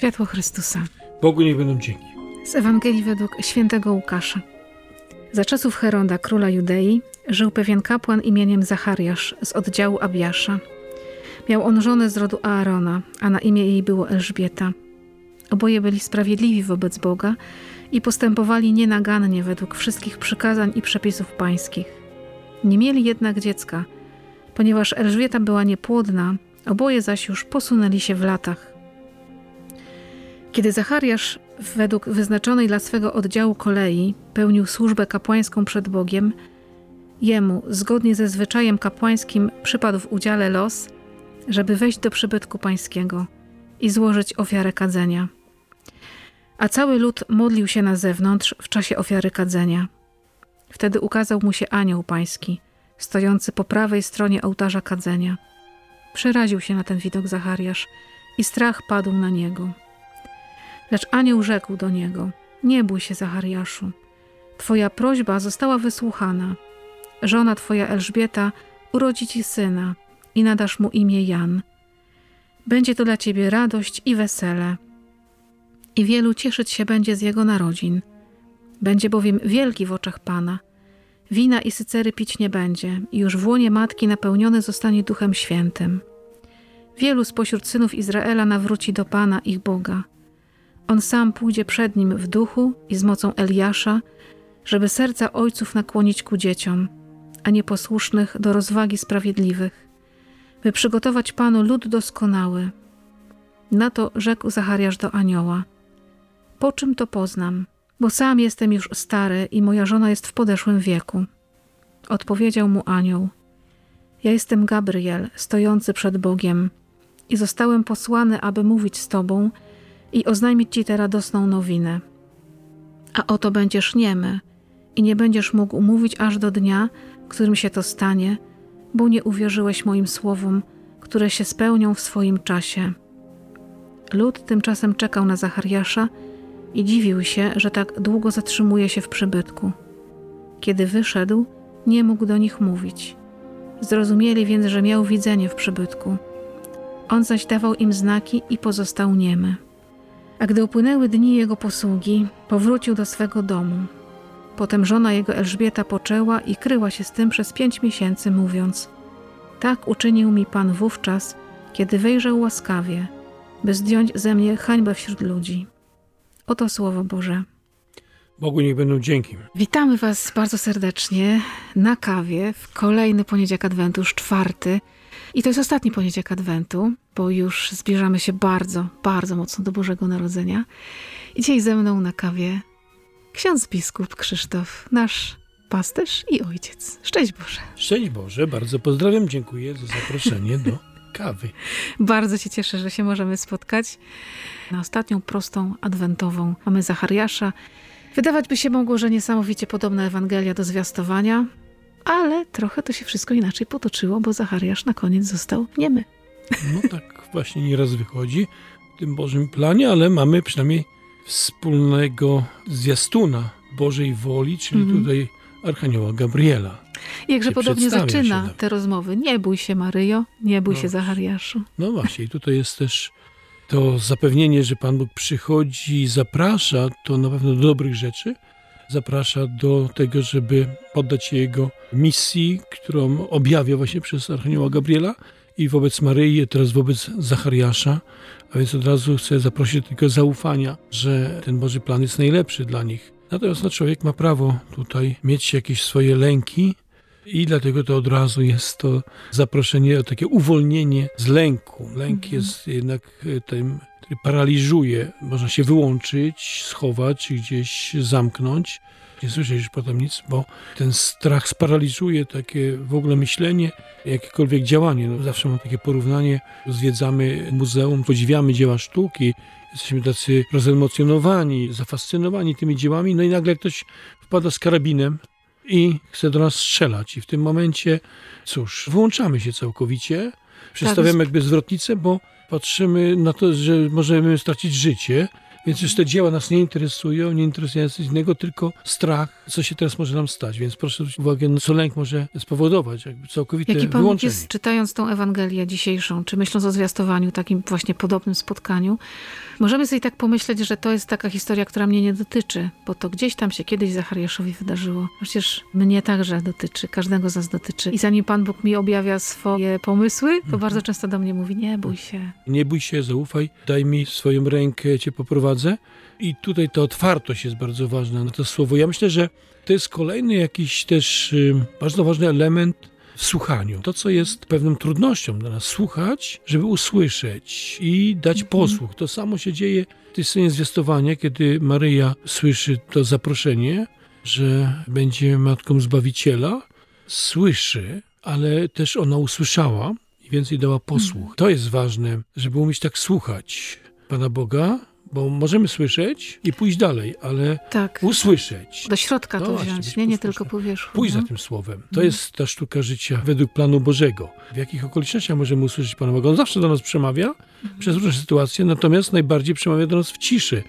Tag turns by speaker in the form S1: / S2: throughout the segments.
S1: Światło Chrystusa.
S2: Bogu niech będą dzięki.
S1: Z Ewangelii według świętego Łukasza. Za czasów Heroda, króla Judei, żył pewien kapłan imieniem Zachariasz z oddziału Abiasza. Miał on żonę z rodu Aarona, a na imię jej było Elżbieta. Oboje byli sprawiedliwi wobec Boga i postępowali nienagannie według wszystkich przykazań i przepisów pańskich. Nie mieli jednak dziecka, ponieważ Elżbieta była niepłodna, oboje zaś już posunęli się w latach. Kiedy Zachariasz według wyznaczonej dla swego oddziału kolei pełnił służbę kapłańską przed Bogiem, jemu, zgodnie ze zwyczajem kapłańskim, przypadł w udziale los, żeby wejść do przybytku pańskiego i złożyć ofiarę kadzenia. A cały lud modlił się na zewnątrz w czasie ofiary kadzenia. Wtedy ukazał mu się anioł pański, stojący po prawej stronie ołtarza kadzenia. Przeraził się na ten widok Zachariasz i strach padł na niego. Lecz anioł rzekł do niego: Nie bój się, Zachariaszu. Twoja prośba została wysłuchana. Żona twoja Elżbieta urodzi ci syna i nadasz mu imię Jan. Będzie to dla ciebie radość i wesele. I wielu cieszyć się będzie z jego narodzin. Będzie bowiem wielki w oczach Pana. Wina i sycery pić nie będzie, i już w łonie matki napełniony zostanie Duchem Świętym. Wielu spośród synów Izraela nawróci do Pana ich Boga on sam pójdzie przed nim w duchu i z mocą Eliasza, żeby serca ojców nakłonić ku dzieciom, a nieposłusznych do rozwagi sprawiedliwych, by przygotować Panu lud doskonały. Na to rzekł Zachariasz do anioła: Po czym to poznam? Bo sam jestem już stary i moja żona jest w podeszłym wieku. Odpowiedział mu anioł: Ja jestem Gabriel, stojący przed Bogiem, i zostałem posłany, aby mówić z tobą i oznajmić Ci tę radosną nowinę. A oto będziesz niemy i nie będziesz mógł mówić aż do dnia, którym się to stanie, bo nie uwierzyłeś moim słowom, które się spełnią w swoim czasie. Lud tymczasem czekał na Zachariasza i dziwił się, że tak długo zatrzymuje się w przybytku. Kiedy wyszedł, nie mógł do nich mówić. Zrozumieli więc, że miał widzenie w przybytku. On zaś dawał im znaki i pozostał niemy. A gdy upłynęły dni jego posługi, powrócił do swego domu. Potem żona jego Elżbieta poczęła i kryła się z tym przez pięć miesięcy, mówiąc: Tak uczynił mi Pan wówczas, kiedy wejrzał łaskawie, by zdjąć ze mnie hańbę wśród ludzi. Oto słowo Boże.
S2: Bogu niech będą dzięki.
S1: Witamy Was bardzo serdecznie na kawie w kolejny poniedziałek Adwentu, już czwarty. I to jest ostatni poniedziałek Adwentu, bo już zbliżamy się bardzo, bardzo mocno do Bożego Narodzenia. I dzisiaj ze mną na kawie ksiądz biskup Krzysztof, nasz pasterz i ojciec. Szczęść Boże.
S2: Szczęść Boże, bardzo pozdrawiam, dziękuję za zaproszenie do kawy.
S1: Bardzo się cieszę, że się możemy spotkać. Na ostatnią prostą adwentową mamy Zachariasza. Wydawać by się mogło, że niesamowicie podobna Ewangelia do zwiastowania, ale trochę to się wszystko inaczej potoczyło, bo Zachariasz na koniec został niemy.
S2: No tak właśnie nieraz wychodzi w tym Bożym planie, ale mamy przynajmniej wspólnego zwiastuna Bożej woli, czyli mm. tutaj Archanioła Gabriela.
S1: Jakże podobnie zaczyna te rozmowy. Nie bój się Maryjo, nie bój no, się Zachariaszu.
S2: No właśnie, tutaj jest też to zapewnienie, że Pan Bóg przychodzi i zaprasza, to na pewno do dobrych rzeczy, zaprasza do tego, żeby poddać się Jego misji, którą objawia właśnie przez Archanioła Gabriela i wobec Maryi, teraz wobec Zachariasza. A więc od razu chcę zaprosić do tego zaufania, że ten Boży plan jest najlepszy dla nich. Natomiast no, człowiek ma prawo tutaj mieć jakieś swoje lęki, i dlatego to od razu jest to zaproszenie o takie uwolnienie z lęku. Lęk mhm. jest jednak tym, który paraliżuje. Można się wyłączyć, schować, gdzieś zamknąć. Nie słyszę już potem nic, bo ten strach sparaliżuje takie w ogóle myślenie, jakiekolwiek działanie. No, zawsze mam takie porównanie, zwiedzamy muzeum, podziwiamy dzieła sztuki, jesteśmy tacy rozemocjonowani, zafascynowani tymi dziełami, no i nagle ktoś wpada z karabinem i chce do nas strzelać. I w tym momencie, cóż, włączamy się całkowicie Przestawiamy tak, jakby zwrotnicę, bo patrzymy na to, że możemy stracić życie, więc już te dzieła nas nie interesują, nie interesuje nas nic innego, tylko strach, co się teraz może nam stać. Więc proszę zwrócić uwagę, no, co lęk może spowodować, jakby całkowite
S1: Jaki
S2: Pan wyłączenie.
S1: jest, czytając tą Ewangelię dzisiejszą, czy myśląc o zwiastowaniu, takim właśnie podobnym spotkaniu, możemy sobie tak pomyśleć, że to jest taka historia, która mnie nie dotyczy, bo to gdzieś tam się kiedyś Zachariaszowi wydarzyło. Przecież mnie także dotyczy, każdego z nas dotyczy. I zanim Pan Bóg mi objawia swoje pomysły, to mhm. bardzo często do mnie mówi, nie bój się.
S2: Nie bój się, zaufaj, daj mi swoją rękę, cię poprowadzę prowadzę. I tutaj ta otwartość jest bardzo ważna na to słowo. Ja myślę, że to jest kolejny jakiś też bardzo ważny element w słuchaniu. To, co jest pewną trudnością dla nas, słuchać, żeby usłyszeć i dać mhm. posłuch. To samo się dzieje w tej scenie zwiastowania, kiedy Maryja słyszy to zaproszenie, że będzie matką Zbawiciela. Słyszy, ale też ona usłyszała i więcej dała posłuch. Mhm. To jest ważne, żeby umieć tak słuchać Pana Boga, bo możemy słyszeć i pójść dalej, ale tak. usłyszeć.
S1: Do środka no to właśnie, wziąć, nie, nie tylko po wierzchu.
S2: Pójść no. za tym słowem. To mhm. jest ta sztuka życia według planu Bożego. W jakich okolicznościach możemy usłyszeć Pana Boga? On zawsze do nas przemawia mhm. przez różne sytuacje, natomiast najbardziej przemawia do nas w ciszy.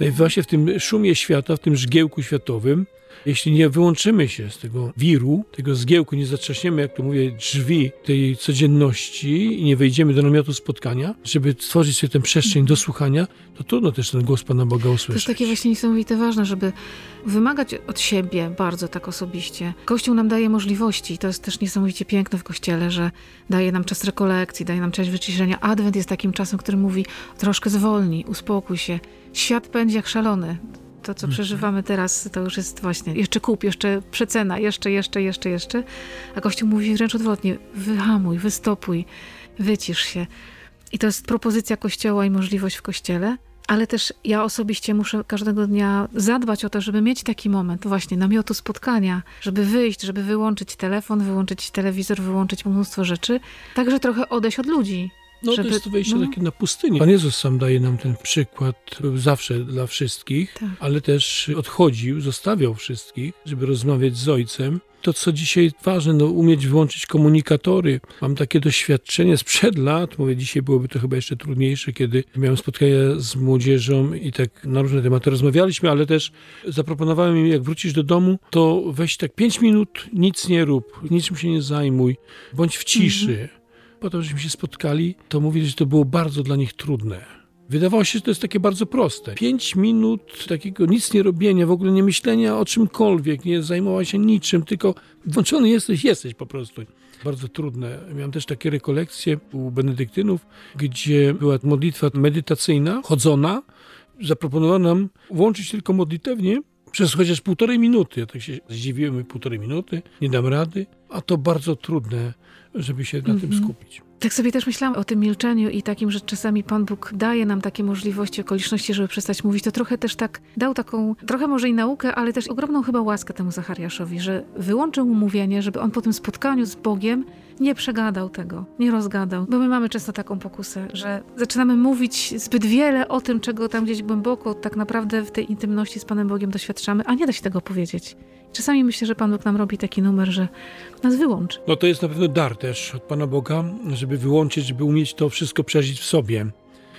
S2: No właśnie w tym szumie świata, w tym żgiełku światowym, jeśli nie wyłączymy się z tego wiru, tego zgiełku, nie zatrzaśniemy, jak to mówię, drzwi tej codzienności i nie wejdziemy do namiotu spotkania, żeby stworzyć sobie tę przestrzeń do słuchania, to trudno też ten głos Pana Boga usłyszeć. To
S1: jest takie właśnie niesamowite ważne, żeby wymagać od siebie bardzo tak osobiście. Kościół nam daje możliwości. To jest też niesamowicie piękne w Kościele, że daje nam czas rekolekcji, daje nam czas wyciszenia. Adwent jest takim czasem, który mówi troszkę zwolnij, uspokój się. Świat pędzi jak szalony to, co przeżywamy teraz, to już jest właśnie jeszcze kup, jeszcze przecena, jeszcze, jeszcze, jeszcze, jeszcze. A Kościół mówi wręcz odwrotnie, wyhamuj, wystopuj, wycisz się. I to jest propozycja Kościoła i możliwość w Kościele, ale też ja osobiście muszę każdego dnia zadbać o to, żeby mieć taki moment właśnie namiotu spotkania, żeby wyjść, żeby wyłączyć telefon, wyłączyć telewizor, wyłączyć mnóstwo rzeczy, także trochę odejść od ludzi,
S2: no żeby, to jest to wejście no. takie na pustynię. Pan Jezus sam daje nam ten przykład zawsze dla wszystkich, tak. ale też odchodził, zostawiał wszystkich, żeby rozmawiać z Ojcem. To, co dzisiaj ważne, no umieć włączyć komunikatory. Mam takie doświadczenie sprzed lat, mówię, dzisiaj byłoby to chyba jeszcze trudniejsze, kiedy miałem spotkania z młodzieżą i tak na różne tematy rozmawialiśmy, ale też zaproponowałem im, jak wrócisz do domu, to weź tak pięć minut, nic nie rób, niczym się nie zajmuj, bądź w ciszy. Mhm po to, żeśmy się spotkali, to mówili, że to było bardzo dla nich trudne. Wydawało się, że to jest takie bardzo proste. Pięć minut takiego nic nie robienia, w ogóle nie myślenia o czymkolwiek, nie zajmowania się niczym, tylko włączony jesteś, jesteś po prostu. Bardzo trudne. Miałem też takie rekolekcje u benedyktynów, gdzie była modlitwa medytacyjna, chodzona. Zaproponowano nam włączyć tylko modlitewnie przez chociaż półtorej minuty. Ja tak się zdziwiłem, półtorej minuty, nie dam rady, a to bardzo trudne żeby się na tym mhm. skupić.
S1: Tak sobie też myślałam o tym milczeniu i takim, że czasami Pan Bóg daje nam takie możliwości, okoliczności, żeby przestać mówić. To trochę też tak dał taką, trochę może i naukę, ale też ogromną chyba łaskę temu Zachariaszowi, że wyłączył mu mówienie, żeby on po tym spotkaniu z Bogiem nie przegadał tego, nie rozgadał. Bo my mamy często taką pokusę, że zaczynamy mówić zbyt wiele o tym, czego tam gdzieś głęboko tak naprawdę w tej intymności z Panem Bogiem doświadczamy, a nie da się tego powiedzieć. Czasami myślę, że Pan Bóg nam robi taki numer, że nas wyłączy.
S2: No to jest na pewno dar też od Pana Boga, żeby wyłączyć, żeby umieć to wszystko przeżyć w sobie.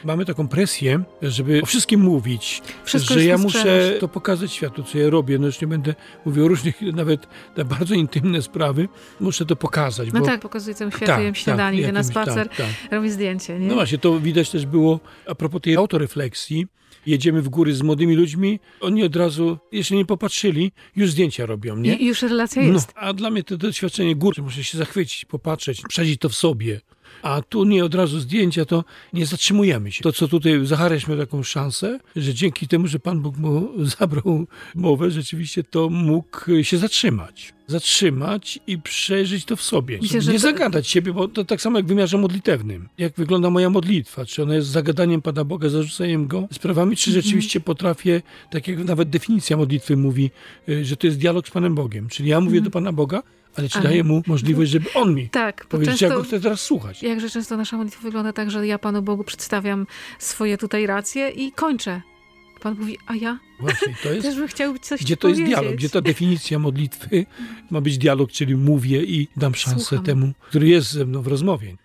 S2: Mamy taką presję, żeby o wszystkim mówić, wszystko że ja muszę to pokazać światu, co ja robię. No już nie będę mówił o różnych, nawet na bardzo intymne sprawy. Muszę to pokazać.
S1: No bo... tak, pokazuję całemu światu, tak, jem tak, śniadanie, tak, idę na spacer, tak, tak. robię zdjęcie. Nie?
S2: No właśnie, to widać też było a propos tej autorefleksji, jedziemy w góry z młodymi ludźmi, oni od razu, jeszcze nie popatrzyli, już zdjęcia robią, nie?
S1: I już relacja jest.
S2: No, a dla mnie to doświadczenie góry, muszę się zachwycić, popatrzeć, przeżyć to w sobie. A tu nie od razu zdjęcia, to nie zatrzymujemy się. To, co tutaj Zachariasz miał taką szansę, że dzięki temu, że Pan Bóg mu zabrał mowę, rzeczywiście to mógł się zatrzymać. Zatrzymać i przeżyć to w sobie. Myślę, nie to... zagadać siebie, bo to tak samo jak w wymiarze modlitewnym. Jak wygląda moja modlitwa? Czy ona jest zagadaniem Pana Boga, zarzuceniem Go sprawami, czy mhm. rzeczywiście potrafię, tak jak nawet definicja modlitwy mówi, y, że to jest dialog z Panem Bogiem. Czyli ja mówię mm. do Pana Boga, ale czy daje mu możliwość, żeby on mi tak, powiedział, często, ja go chcę teraz słuchać.
S1: Jakże często nasza modlitwa wygląda tak, że ja Panu Bogu przedstawiam swoje tutaj racje i kończę. Pan mówi, a ja?
S2: Właśnie, to jest,
S1: Też bym chciał coś
S2: Gdzie to
S1: powiedzieć.
S2: jest dialog, gdzie ta definicja modlitwy ma być dialog, czyli mówię i dam szansę Słucham. temu, który jest ze mną w rozmowie.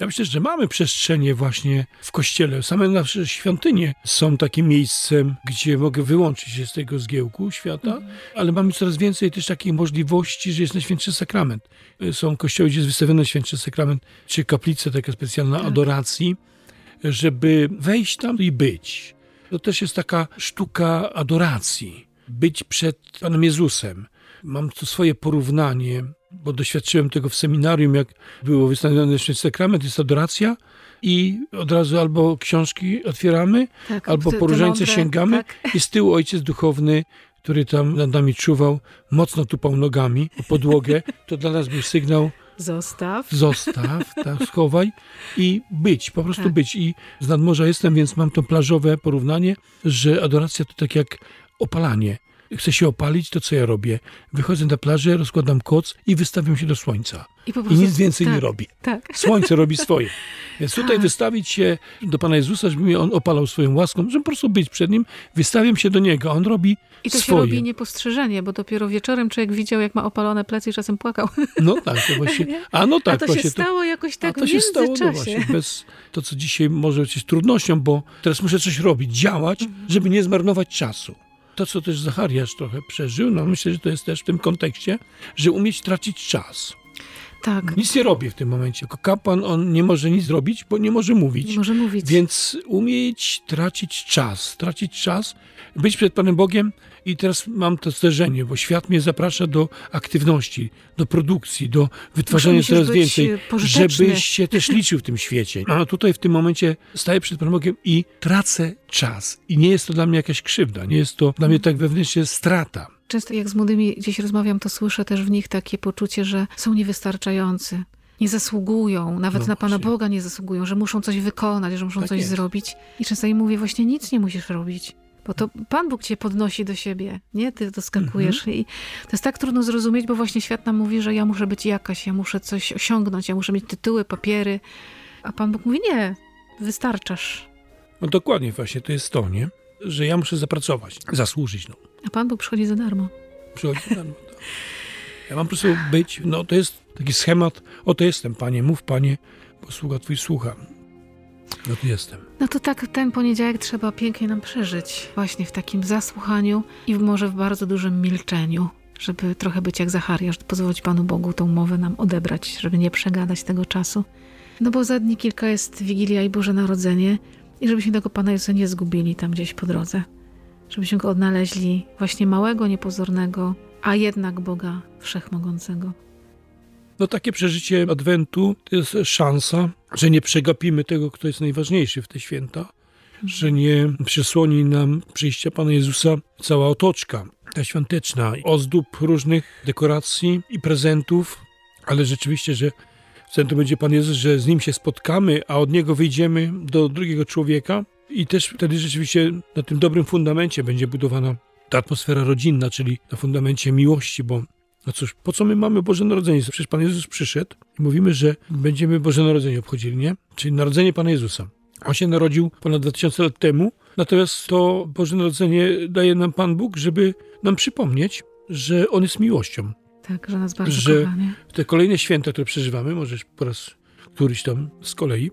S2: Ja myślę, że mamy przestrzenie właśnie w kościele. Same nasze świątynie są takim miejscem, gdzie mogę wyłączyć się z tego zgiełku świata, mhm. ale mamy coraz więcej też takich możliwości, że jest Najświętszy Sakrament. Są kościoły, gdzie jest wystawiony Najświętszy Sakrament, czy kaplice, taka specjalna tak. adoracji, żeby wejść tam i być. To też jest taka sztuka adoracji. Być przed Panem Jezusem. Mam tu swoje porównanie bo doświadczyłem tego w seminarium, jak było wystawiony Święty Sakrament, jest adoracja i od razu albo książki otwieramy, tak, albo po różańce sięgamy tak. i z tyłu ojciec duchowny, który tam nad nami czuwał, mocno tupał nogami po podłogę, to dla nas był sygnał
S1: Zostaw.
S2: Zostaw, tak, schowaj i być, po prostu tak. być. I z nadmorza jestem, więc mam to plażowe porównanie, że adoracja to tak jak opalanie chcę się opalić, to co ja robię? Wychodzę na plażę, rozkładam koc i wystawiam się do słońca. I, prostu, I nic więcej tak, nie robi. Tak. Słońce robi swoje. Więc tutaj tak. wystawić się do Pana Jezusa, żeby mnie On opalał swoją łaską, żeby po prostu być przed Nim, wystawiam się do Niego, On robi
S1: I to
S2: swoje.
S1: się robi niepostrzeżenie, bo dopiero wieczorem człowiek widział, jak ma opalone plecy i czasem płakał.
S2: No tak, to właśnie. A no tak.
S1: A to się stało jakoś tak
S2: a to się stało, no właśnie, bez to, co dzisiaj może być trudnością, bo teraz muszę coś robić, działać, mhm. żeby nie zmarnować czasu to, co też Zachariasz trochę przeżył, no myślę, że to jest też w tym kontekście, że umieć tracić czas.
S1: Tak.
S2: Nic nie robi w tym momencie. Jako kapłan on nie może nic zrobić, bo nie może mówić.
S1: Nie może mówić.
S2: Więc umieć tracić czas, tracić czas, być przed Panem Bogiem i teraz mam to zderzenie, bo świat mnie zaprasza do aktywności, do produkcji, do wytwarzania coraz więcej, żebyś się też liczył w tym świecie. A tutaj w tym momencie staję przed Panem Bogiem i tracę czas. I nie jest to dla mnie jakaś krzywda, nie jest to dla mnie tak wewnętrznie strata.
S1: Często jak z młodymi gdzieś rozmawiam, to słyszę też w nich takie poczucie, że są niewystarczający nie zasługują, nawet no na Pana Boga nie zasługują, że muszą coś wykonać, że muszą tak coś jest. zrobić. I często im mówię, właśnie nic nie musisz robić. Bo to Pan Bóg cię podnosi do siebie, nie? Ty doskakujesz. Mhm. I to jest tak trudno zrozumieć, bo właśnie świat nam mówi, że ja muszę być jakaś, ja muszę coś osiągnąć, ja muszę mieć tytuły, papiery. A Pan Bóg mówi, nie, wystarczasz.
S2: No dokładnie właśnie, to jest to, nie? Że ja muszę zapracować, zasłużyć. No.
S1: A Pan Bóg przychodzi za darmo.
S2: Przychodzi za darmo, tak. Ja mam po prostu być, no to jest taki schemat, oto jestem, Panie, mów, Panie, posługa Twój słucha. No tu jestem.
S1: No to tak ten poniedziałek trzeba pięknie nam przeżyć. Właśnie w takim zasłuchaniu i może w bardzo dużym milczeniu. Żeby trochę być jak Zachariasz, pozwolić Panu Bogu tą mowę nam odebrać, żeby nie przegadać tego czasu. No bo za dni kilka jest Wigilia i Boże Narodzenie i żebyśmy tego Pana Jezusa nie zgubili tam gdzieś po drodze. Żebyśmy Go odnaleźli właśnie małego, niepozornego, a jednak Boga Wszechmogącego.
S2: No takie przeżycie Adwentu to jest szansa, że nie przegapimy tego, kto jest najważniejszy w te święta, że nie przysłoni nam przyjścia Pana Jezusa cała otoczka, ta świąteczna, ozdób różnych dekoracji i prezentów, ale rzeczywiście, że w centrum będzie Pan Jezus, że z Nim się spotkamy, a od Niego wyjdziemy do drugiego człowieka i też wtedy rzeczywiście na tym dobrym fundamencie będzie budowana ta atmosfera rodzinna, czyli na fundamencie miłości, bo no cóż, po co my mamy Boże Narodzenie? Przecież Pan Jezus przyszedł i mówimy, że będziemy Boże Narodzenie obchodzili, nie? Czyli Narodzenie Pana Jezusa. On się narodził ponad 2000 lat temu, natomiast to Boże Narodzenie daje nam Pan Bóg, żeby nam przypomnieć, że On jest miłością.
S1: Tak, że nas bardzo że kocha,
S2: te kolejne święta, które przeżywamy, możesz po raz któryś tam z kolei,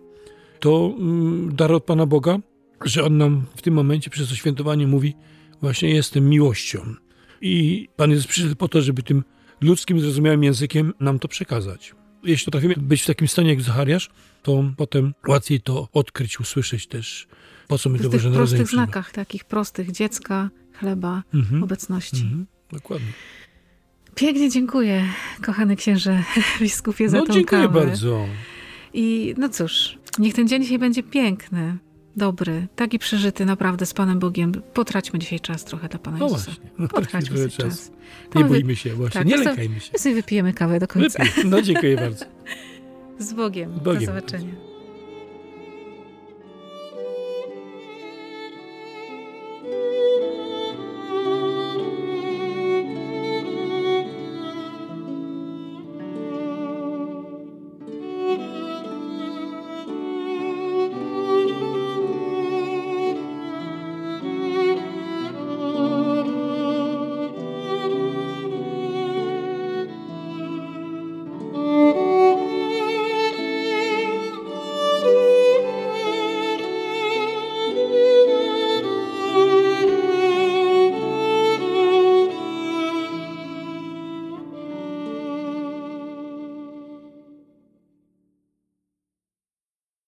S2: to mm, dar od Pana Boga, że On nam w tym momencie przez to świętowanie mówi właśnie jestem miłością. I Pan Jezus przyszedł po to, żeby tym ludzkim, zrozumiałym językiem nam to przekazać. Jeśli potrafimy być w takim stanie jak Zachariasz, to potem łatwiej to odkryć, usłyszeć też, po co my to Boże
S1: W prostych znakach, takich prostych, dziecka, chleba, mhm. obecności. Mhm.
S2: Dokładnie.
S1: Pięknie dziękuję, kochany księże biskupie, za
S2: no,
S1: tą
S2: dziękuję
S1: kawę.
S2: bardzo.
S1: I no cóż, niech ten dzień dzisiaj będzie piękny dobry, taki przeżyty naprawdę z Panem Bogiem. Potraćmy dzisiaj czas trochę dla Pana
S2: no
S1: Jezusa.
S2: Właśnie, no Potraćmy sobie czas. czas. Nie boimy się właśnie, tak, nie lękajmy się.
S1: My sobie wypijemy kawę do końca.
S2: Wypij. No dziękuję bardzo.
S1: Z Bogiem. Bogiem. Do zobaczenia.